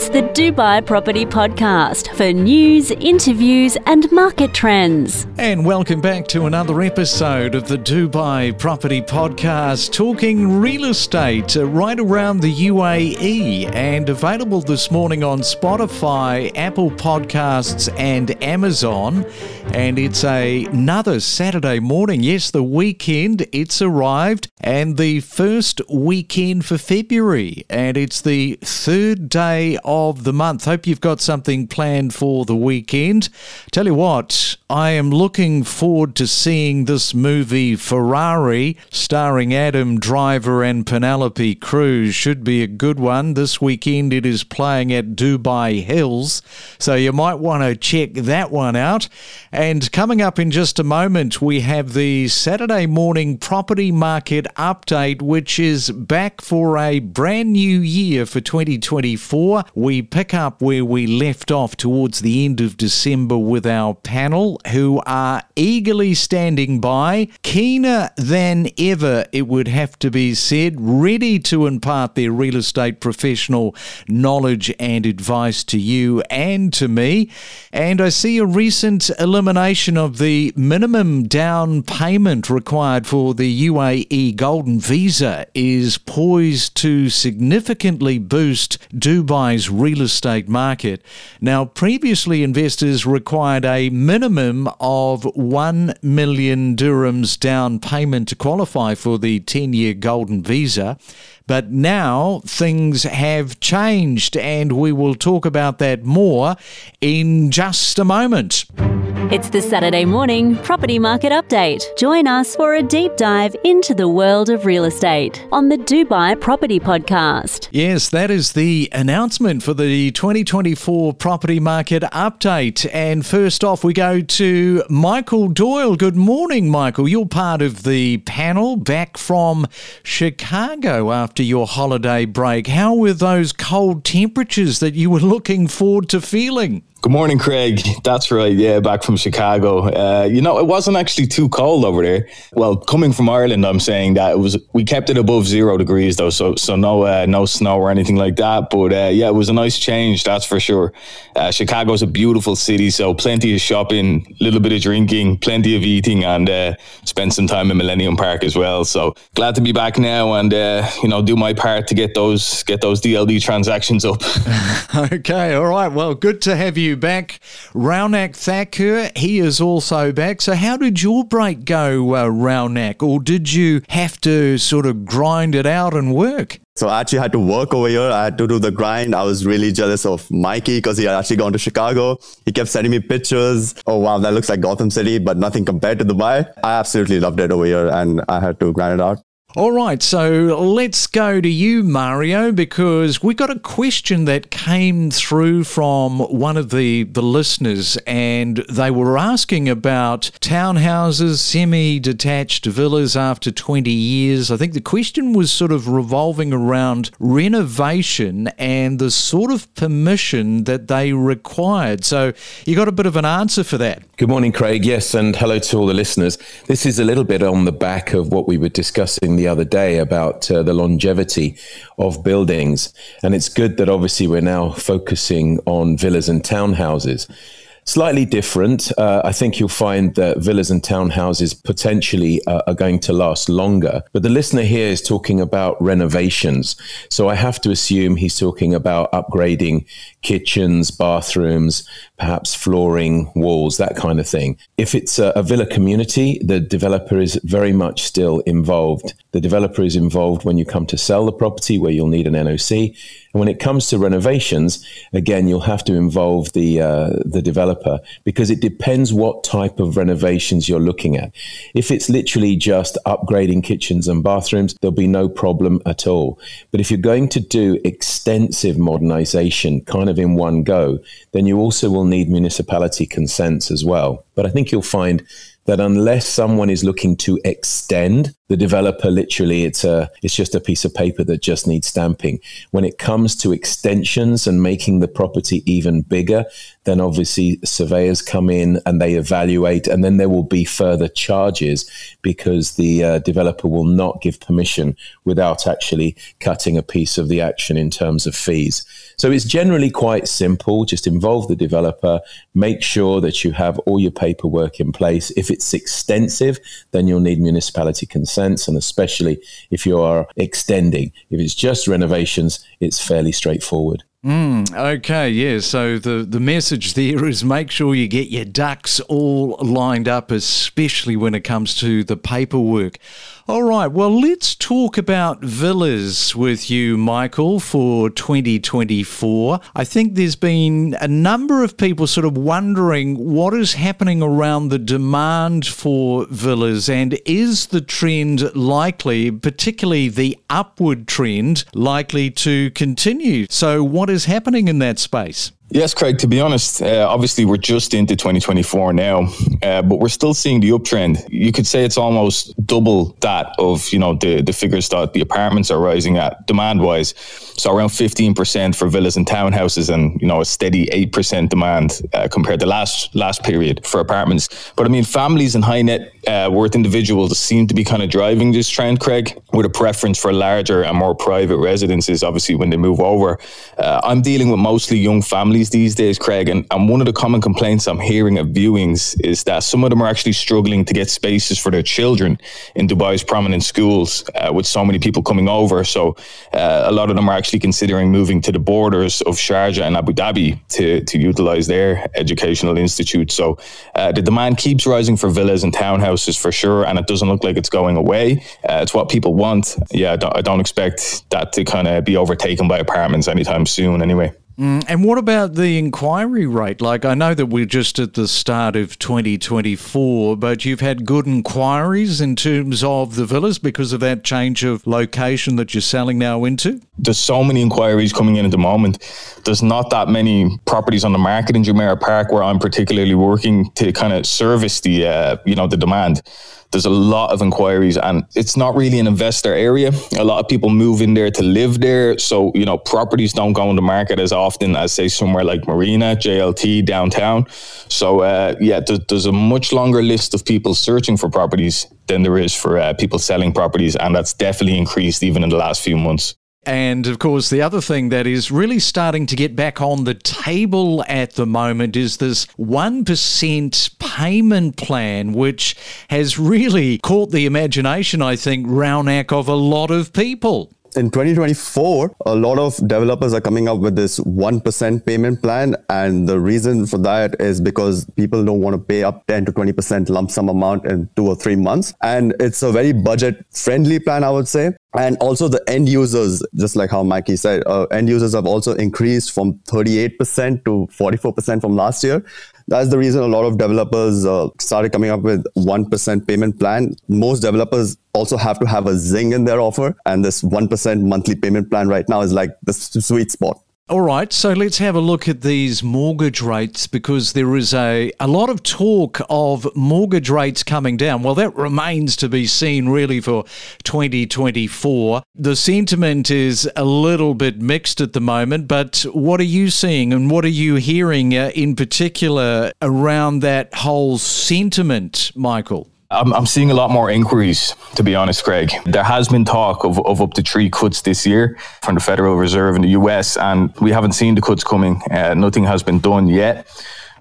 It's the Dubai Property Podcast for news, interviews, and market trends. And welcome back to another episode of the Dubai Property Podcast, talking real estate right around the UAE and available this morning on Spotify, Apple Podcasts, and Amazon. And it's a, another Saturday morning. Yes, the weekend, it's arrived, and the first weekend for February. And it's the third day of the month. Hope you've got something planned for the weekend. Tell you what, I am looking forward to seeing this movie Ferrari, starring Adam Driver and Penelope Cruz. Should be a good one. This weekend it is playing at Dubai Hills, so you might want to check that one out. And coming up in just a moment, we have the Saturday morning property market update, which is back for a brand new year for 2024. We pick up where we left off towards the end of December with our panel who are eagerly standing by, keener than ever, it would have to be said, ready to impart their real estate professional knowledge and advice to you and to me. And I see a recent elimination of the minimum down payment required for the UAE Golden Visa is poised to significantly boost Dubai's real estate market. Now, previously, investors required a minimum minimum of 1 million dirhams down payment to qualify for the 10 year golden visa. But now things have changed, and we will talk about that more in just a moment. It's the Saturday morning property market update. Join us for a deep dive into the world of real estate on the Dubai Property Podcast. Yes, that is the announcement for the 2024 property market update. And first off, we go to Michael Doyle. Good morning, Michael. You're part of the panel back from Chicago after your holiday break. How were those cold temperatures that you were looking forward to feeling? Good morning, Craig. That's right. Yeah, back from Chicago. Uh, you know, it wasn't actually too cold over there. Well, coming from Ireland, I'm saying that it was. We kept it above zero degrees though, so so no uh, no snow or anything like that. But uh, yeah, it was a nice change, that's for sure. Uh, Chicago's a beautiful city, so plenty of shopping, a little bit of drinking, plenty of eating, and uh, spend some time in Millennium Park as well. So glad to be back now, and uh, you know, do my part to get those get those DLD transactions up. okay, all right. Well, good to have you you back. Raunak Thakur, he is also back. So, how did your break go, uh, Raunak? Or did you have to sort of grind it out and work? So I actually had to work over here. I had to do the grind. I was really jealous of Mikey because he had actually gone to Chicago. He kept sending me pictures. Oh wow, that looks like Gotham City, but nothing compared to Dubai. I absolutely loved it over here and I had to grind it out. All right, so let's go to you, Mario, because we got a question that came through from one of the, the listeners, and they were asking about townhouses, semi detached villas after 20 years. I think the question was sort of revolving around renovation and the sort of permission that they required. So you got a bit of an answer for that. Good morning, Craig. Yes, and hello to all the listeners. This is a little bit on the back of what we were discussing the other day about uh, the longevity of buildings. And it's good that obviously we're now focusing on villas and townhouses. Slightly different. Uh, I think you'll find that villas and townhouses potentially uh, are going to last longer. But the listener here is talking about renovations. So I have to assume he's talking about upgrading kitchens, bathrooms, perhaps flooring, walls, that kind of thing. If it's a, a villa community, the developer is very much still involved. The developer is involved when you come to sell the property, where you'll need an NOC. And when it comes to renovations, again, you'll have to involve the uh, the developer because it depends what type of renovations you're looking at. If it's literally just upgrading kitchens and bathrooms, there'll be no problem at all. But if you're going to do extensive modernization, kind of in one go, then you also will need municipality consents as well. But I think you'll find that unless someone is looking to extend the developer literally it's a it's just a piece of paper that just needs stamping when it comes to extensions and making the property even bigger then obviously surveyors come in and they evaluate, and then there will be further charges because the uh, developer will not give permission without actually cutting a piece of the action in terms of fees. So it's generally quite simple. Just involve the developer, make sure that you have all your paperwork in place. If it's extensive, then you'll need municipality consents, and especially if you are extending. If it's just renovations, it's fairly straightforward. Mm, okay, yeah. So the, the message there is make sure you get your ducks all lined up, especially when it comes to the paperwork. All right, well, let's talk about villas with you, Michael, for 2024. I think there's been a number of people sort of wondering what is happening around the demand for villas and is the trend likely, particularly the upward trend, likely to continue? So, what is happening in that space? Yes, Craig, to be honest, uh, obviously we're just into 2024 now, uh, but we're still seeing the uptrend. You could say it's almost double that of, you know, the, the figures that the apartments are rising at demand wise. So around 15% for villas and townhouses and, you know, a steady 8% demand uh, compared to last last period for apartments. But I mean, families and high net uh, worth individuals seem to be kind of driving this trend, Craig, with a preference for larger and more private residences, obviously, when they move over. Uh, I'm dealing with mostly young families these days, Craig, and, and one of the common complaints I'm hearing at viewings is that some of them are actually struggling to get spaces for their children in Dubai's prominent schools uh, with so many people coming over. So uh, a lot of them are actually considering moving to the borders of Sharjah and Abu Dhabi to, to utilize their educational institute. So uh, the demand keeps rising for villas and townhouses for sure, and it doesn't look like it's going away. Uh, it's what people want. Yeah, I don't, I don't expect that to kind of be overtaken by apartments anytime soon, anyway. Mm, and what about the inquiry rate? Like, I know that we're just at the start of 2024, but you've had good inquiries in terms of the villas because of that change of location that you're selling now into? There's so many inquiries coming in at the moment. There's not that many properties on the market in Jumeirah Park where I'm particularly working to kind of service the, uh, you know, the demand there's a lot of inquiries and it's not really an investor area. A lot of people move in there to live there. So, you know, properties don't go on the market as often as, say, somewhere like Marina, JLT, downtown. So, uh, yeah, there's, there's, a much longer list of people searching for properties than there is for uh, people selling properties. And that's definitely increased even in the last few months. And of course, the other thing that is really starting to get back on the table at the moment is this 1% payment plan, which has really caught the imagination, I think, Raunak, of a lot of people in 2024, a lot of developers are coming up with this 1% payment plan. And the reason for that is because people don't want to pay up 10 to 20% lump sum amount in two or three months. And it's a very budget friendly plan, I would say. And also the end users, just like how Mikey said, uh, end users have also increased from 38% to 44% from last year. That's the reason a lot of developers uh, started coming up with 1% payment plan. Most developers also have to have a Zing in their offer. And this 1% monthly payment plan right now is like the sweet spot. All right, so let's have a look at these mortgage rates because there is a, a lot of talk of mortgage rates coming down. Well, that remains to be seen really for 2024. The sentiment is a little bit mixed at the moment, but what are you seeing and what are you hearing uh, in particular around that whole sentiment, Michael? I'm, I'm seeing a lot more inquiries, to be honest, Greg. There has been talk of, of up to three cuts this year from the Federal Reserve in the US, and we haven't seen the cuts coming. Uh, nothing has been done yet.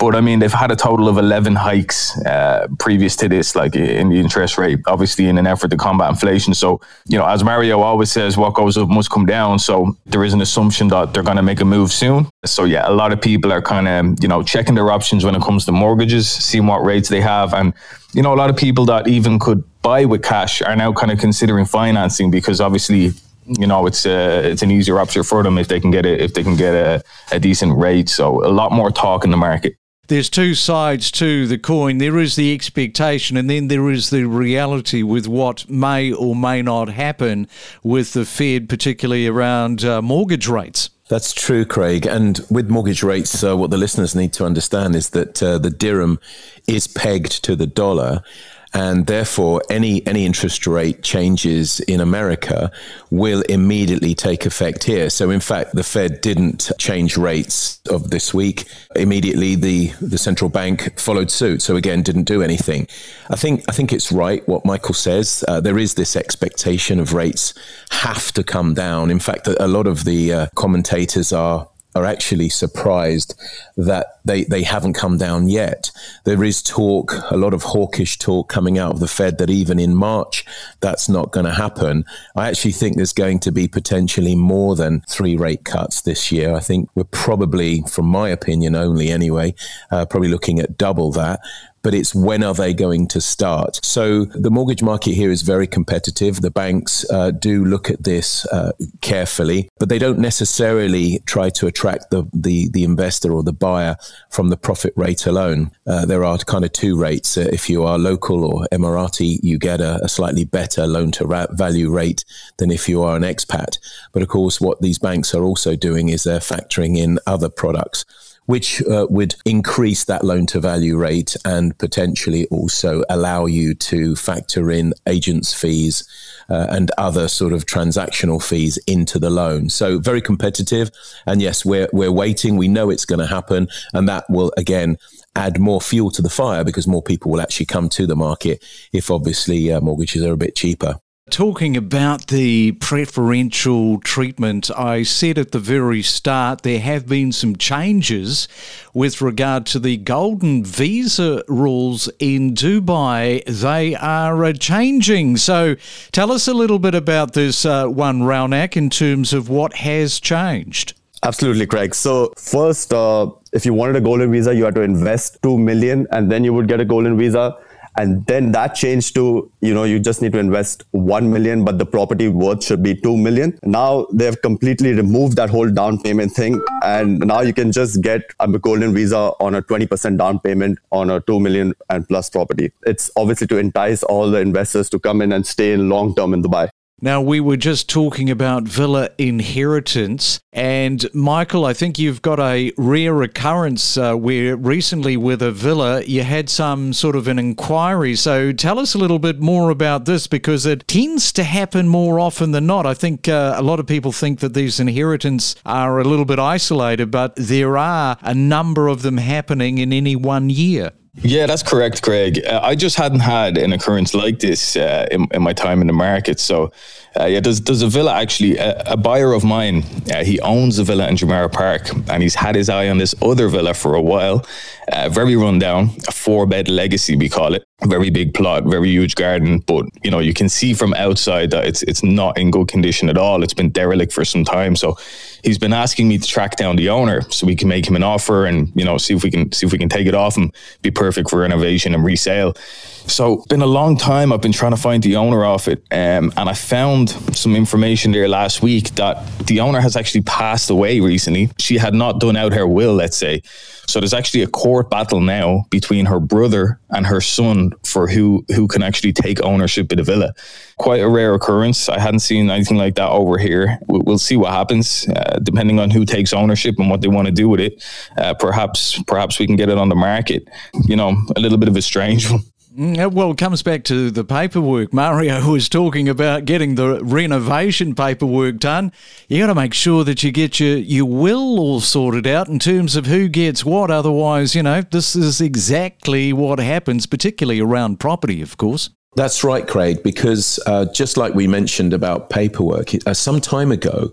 But I mean, they've had a total of 11 hikes uh, previous to this, like in the interest rate, obviously in an effort to combat inflation. So, you know, as Mario always says, what goes up must come down. So there is an assumption that they're going to make a move soon. So, yeah, a lot of people are kind of, you know, checking their options when it comes to mortgages, seeing what rates they have. And, you know, a lot of people that even could buy with cash are now kind of considering financing because obviously you know it's a, it's an easier option for them if they can get it if they can get a, a decent rate so a lot more talk in the market there's two sides to the coin. There is the expectation, and then there is the reality with what may or may not happen with the Fed, particularly around uh, mortgage rates. That's true, Craig. And with mortgage rates, uh, what the listeners need to understand is that uh, the dirham is pegged to the dollar. And therefore any any interest rate changes in America will immediately take effect here. So in fact, the Fed didn't change rates of this week. Immediately, the the central bank followed suit. So again, didn't do anything. I think I think it's right what Michael says. Uh, there is this expectation of rates have to come down. In fact, a, lot of the uh, commentators are are actually surprised that they, they haven't come down yet. There is talk, a lot of hawkish talk coming out of the Fed that even in March, that's not going to happen. I actually think there's going to be potentially more than three rate cuts this year. I think we're probably, from my opinion only anyway, uh, probably looking at double that but it's when are they going to start? So the mortgage market here is very competitive. The banks uh, do look at this uh, carefully, but they don't necessarily try to attract the, the, the investor or the buyer from the profit rate alone. Uh, there are kind of two rates. Uh, if you are local or Emirati, you get a, a slightly better loan to ra- value rate than if you are an expat. But of course, what these banks are also doing is they're factoring in other products which uh, would increase that loan to value rate and potentially also allow you to factor in agents' fees uh, and other sort of transactional fees into the loan. So very competitive. And yes, we're, we're waiting. We know it's going to happen. And that will, again, add more fuel to the fire because more people will actually come to the market if obviously uh, mortgages are a bit cheaper. Talking about the preferential treatment, I said at the very start there have been some changes with regard to the golden visa rules in Dubai. They are uh, changing. So tell us a little bit about this uh, one, Raunak, in terms of what has changed. Absolutely, Craig. So first, uh, if you wanted a golden visa, you had to invest two million, and then you would get a golden visa and then that changed to you know you just need to invest 1 million but the property worth should be 2 million. Now they've completely removed that whole down payment thing. And now you can just get a golden visa on a 20% down payment on a 2 million and plus property. It's obviously to entice all the investors to come in and stay in long term in dubai now, we were just talking about villa inheritance. And Michael, I think you've got a rare occurrence uh, where recently with a villa, you had some sort of an inquiry. So tell us a little bit more about this because it tends to happen more often than not. I think uh, a lot of people think that these inheritance are a little bit isolated, but there are a number of them happening in any one year. Yeah, that's correct, Greg. Uh, I just hadn't had an occurrence like this uh, in, in, my time in the market. So, uh, yeah, there's, there's a villa actually, a, a buyer of mine, uh, he owns a villa in Jumeirah Park and he's had his eye on this other villa for a while. Uh, very rundown, a four bed legacy, we call it. Very big plot, very huge garden, but you know you can see from outside that it's it's not in good condition at all. It's been derelict for some time. So he's been asking me to track down the owner so we can make him an offer and you know see if we can see if we can take it off him, be perfect for renovation and resale. So been a long time. I've been trying to find the owner of it, um, and I found some information there last week that the owner has actually passed away recently. She had not done out her will, let's say. So there's actually a court battle now between her brother and her son for who who can actually take ownership of the villa. Quite a rare occurrence. I hadn't seen anything like that over here. We'll, we'll see what happens, uh, depending on who takes ownership and what they want to do with it. Uh, perhaps perhaps we can get it on the market. You know, a little bit of a strange one. Mm, well, it comes back to the paperwork. Mario was talking about getting the renovation paperwork done. You got to make sure that you get your, your will all sorted out in terms of who gets what. Otherwise, you know, this is exactly what happens, particularly around property, of course. That's right, Craig, because uh, just like we mentioned about paperwork, uh, some time ago,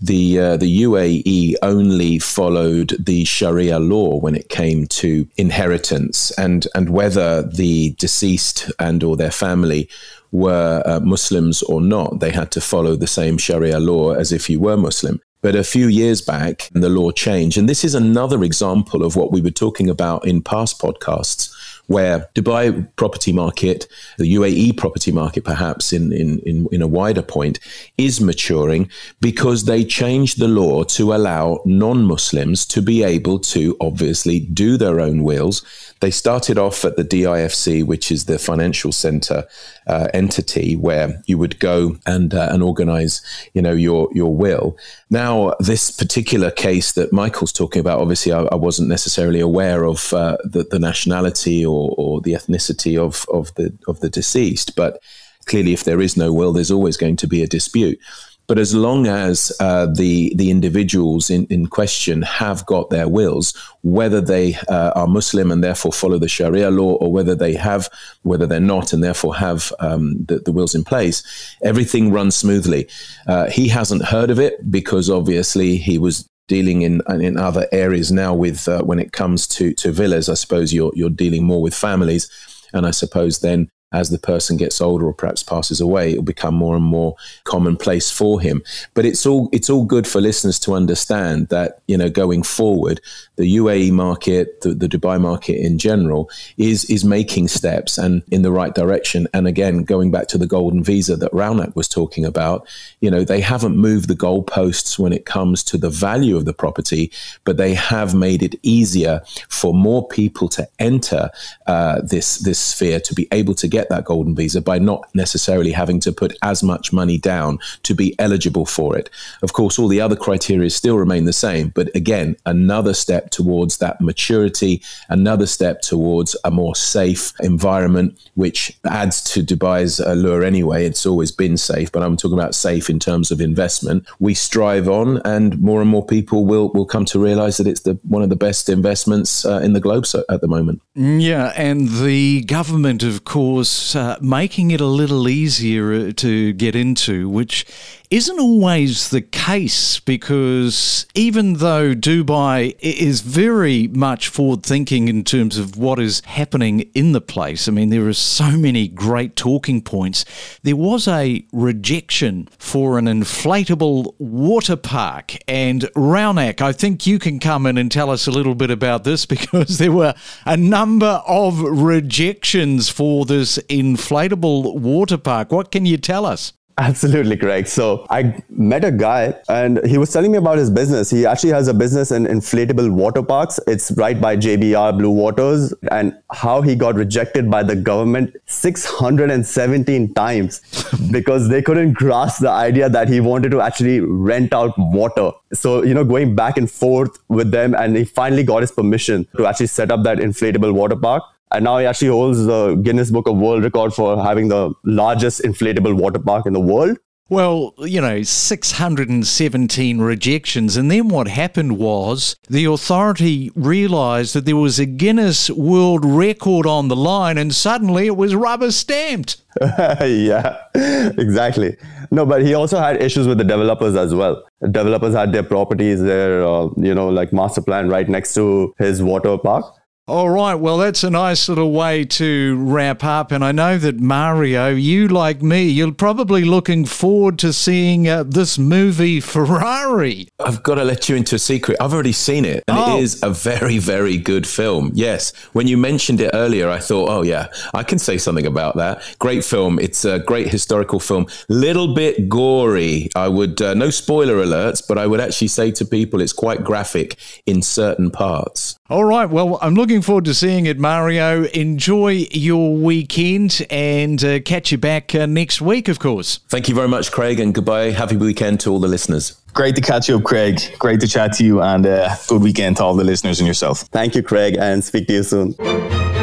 the uh, the UAE only followed the Sharia law when it came to inheritance and and whether the deceased and or their family were uh, Muslims or not, they had to follow the same Sharia law as if you were Muslim. But a few years back, the law changed. And this is another example of what we were talking about in past podcasts where Dubai property market, the UAE property market, perhaps in, in, in, in, a wider point, is maturing because they changed the law to allow non Muslims to be able to obviously do their own wills. They started off at the DIFC, which is the financial center uh, entity where you would go and uh, and organize, you know, your your will. Now, this particular case that Michael's talking about, obviously, I, I wasn't necessarily aware of uh, the, the nationality or, or the ethnicity of of the of the deceased, but clearly, if there is no will, there's always going to be a dispute. But as long as uh, the the individuals in, in question have got their wills, whether they uh, are Muslim and therefore follow the Sharia law, or whether they have, whether they're not and therefore have um, the, the, wills in place, everything runs smoothly. Uh, he hasn't heard of it because obviously he was dealing in in other areas now. With uh, when it comes to to villas, I suppose you're you're dealing more with families, and I suppose then as the person gets older or perhaps passes away, it'll become more and more commonplace for him. But it's all it's all good for listeners to understand that you know going forward, the UAE market, the, the Dubai market in general, is is making steps and in the right direction. And again, going back to the golden visa that Raunak was talking about, you know they haven't moved the goalposts when it comes to the value of the property, but they have made it easier for more people to enter uh, this this sphere to be able to get get that golden visa by not necessarily having to put as much money down to be eligible for it. Of course, all the other criteria still remain the same, but again, another step towards that maturity, another step towards a more safe environment, which adds to Dubai's allure anyway. It's always been safe, but I'm talking about safe in terms of investment. We strive on, and more and more people will will come to realize that it's the one of the best investments uh, in the globe so, at the moment. Yeah, and the government, of course uh, making it a little easier uh, to get into, which isn't always the case because even though Dubai is very much forward thinking in terms of what is happening in the place, I mean, there are so many great talking points. There was a rejection for an inflatable water park. And Raunak, I think you can come in and tell us a little bit about this because there were a number of rejections for this inflatable water park. What can you tell us? Absolutely correct. So I met a guy and he was telling me about his business. He actually has a business in inflatable water parks. It's right by JBR Blue Waters and how he got rejected by the government 617 times because they couldn't grasp the idea that he wanted to actually rent out water. So, you know, going back and forth with them and he finally got his permission to actually set up that inflatable water park and now he actually holds the Guinness Book of World Record for having the largest inflatable water park in the world. Well, you know, 617 rejections. And then what happened was the authority realised that there was a Guinness World Record on the line and suddenly it was rubber stamped. yeah, exactly. No, but he also had issues with the developers as well. The developers had their properties, their, uh, you know, like master plan right next to his water park all right, well, that's a nice little way to wrap up. And I know that Mario, you like me, you're probably looking forward to seeing uh, this movie Ferrari. I've got to let you into a secret. I've already seen it, and oh. it is a very, very good film. Yes, when you mentioned it earlier, I thought, oh, yeah, I can say something about that. Great film. It's a great historical film. Little bit gory. I would, uh, no spoiler alerts, but I would actually say to people it's quite graphic in certain parts. All right, well, I'm looking forward to seeing it, Mario. Enjoy your weekend and uh, catch you back uh, next week, of course. Thank you very much, Craig, and goodbye. Happy weekend to all the listeners. Great to catch you up, Craig. Great to chat to you, and uh, good weekend to all the listeners and yourself. Thank you, Craig, and speak to you soon.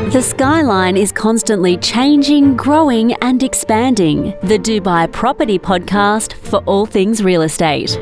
The skyline is constantly changing, growing, and expanding. The Dubai Property Podcast for all things real estate.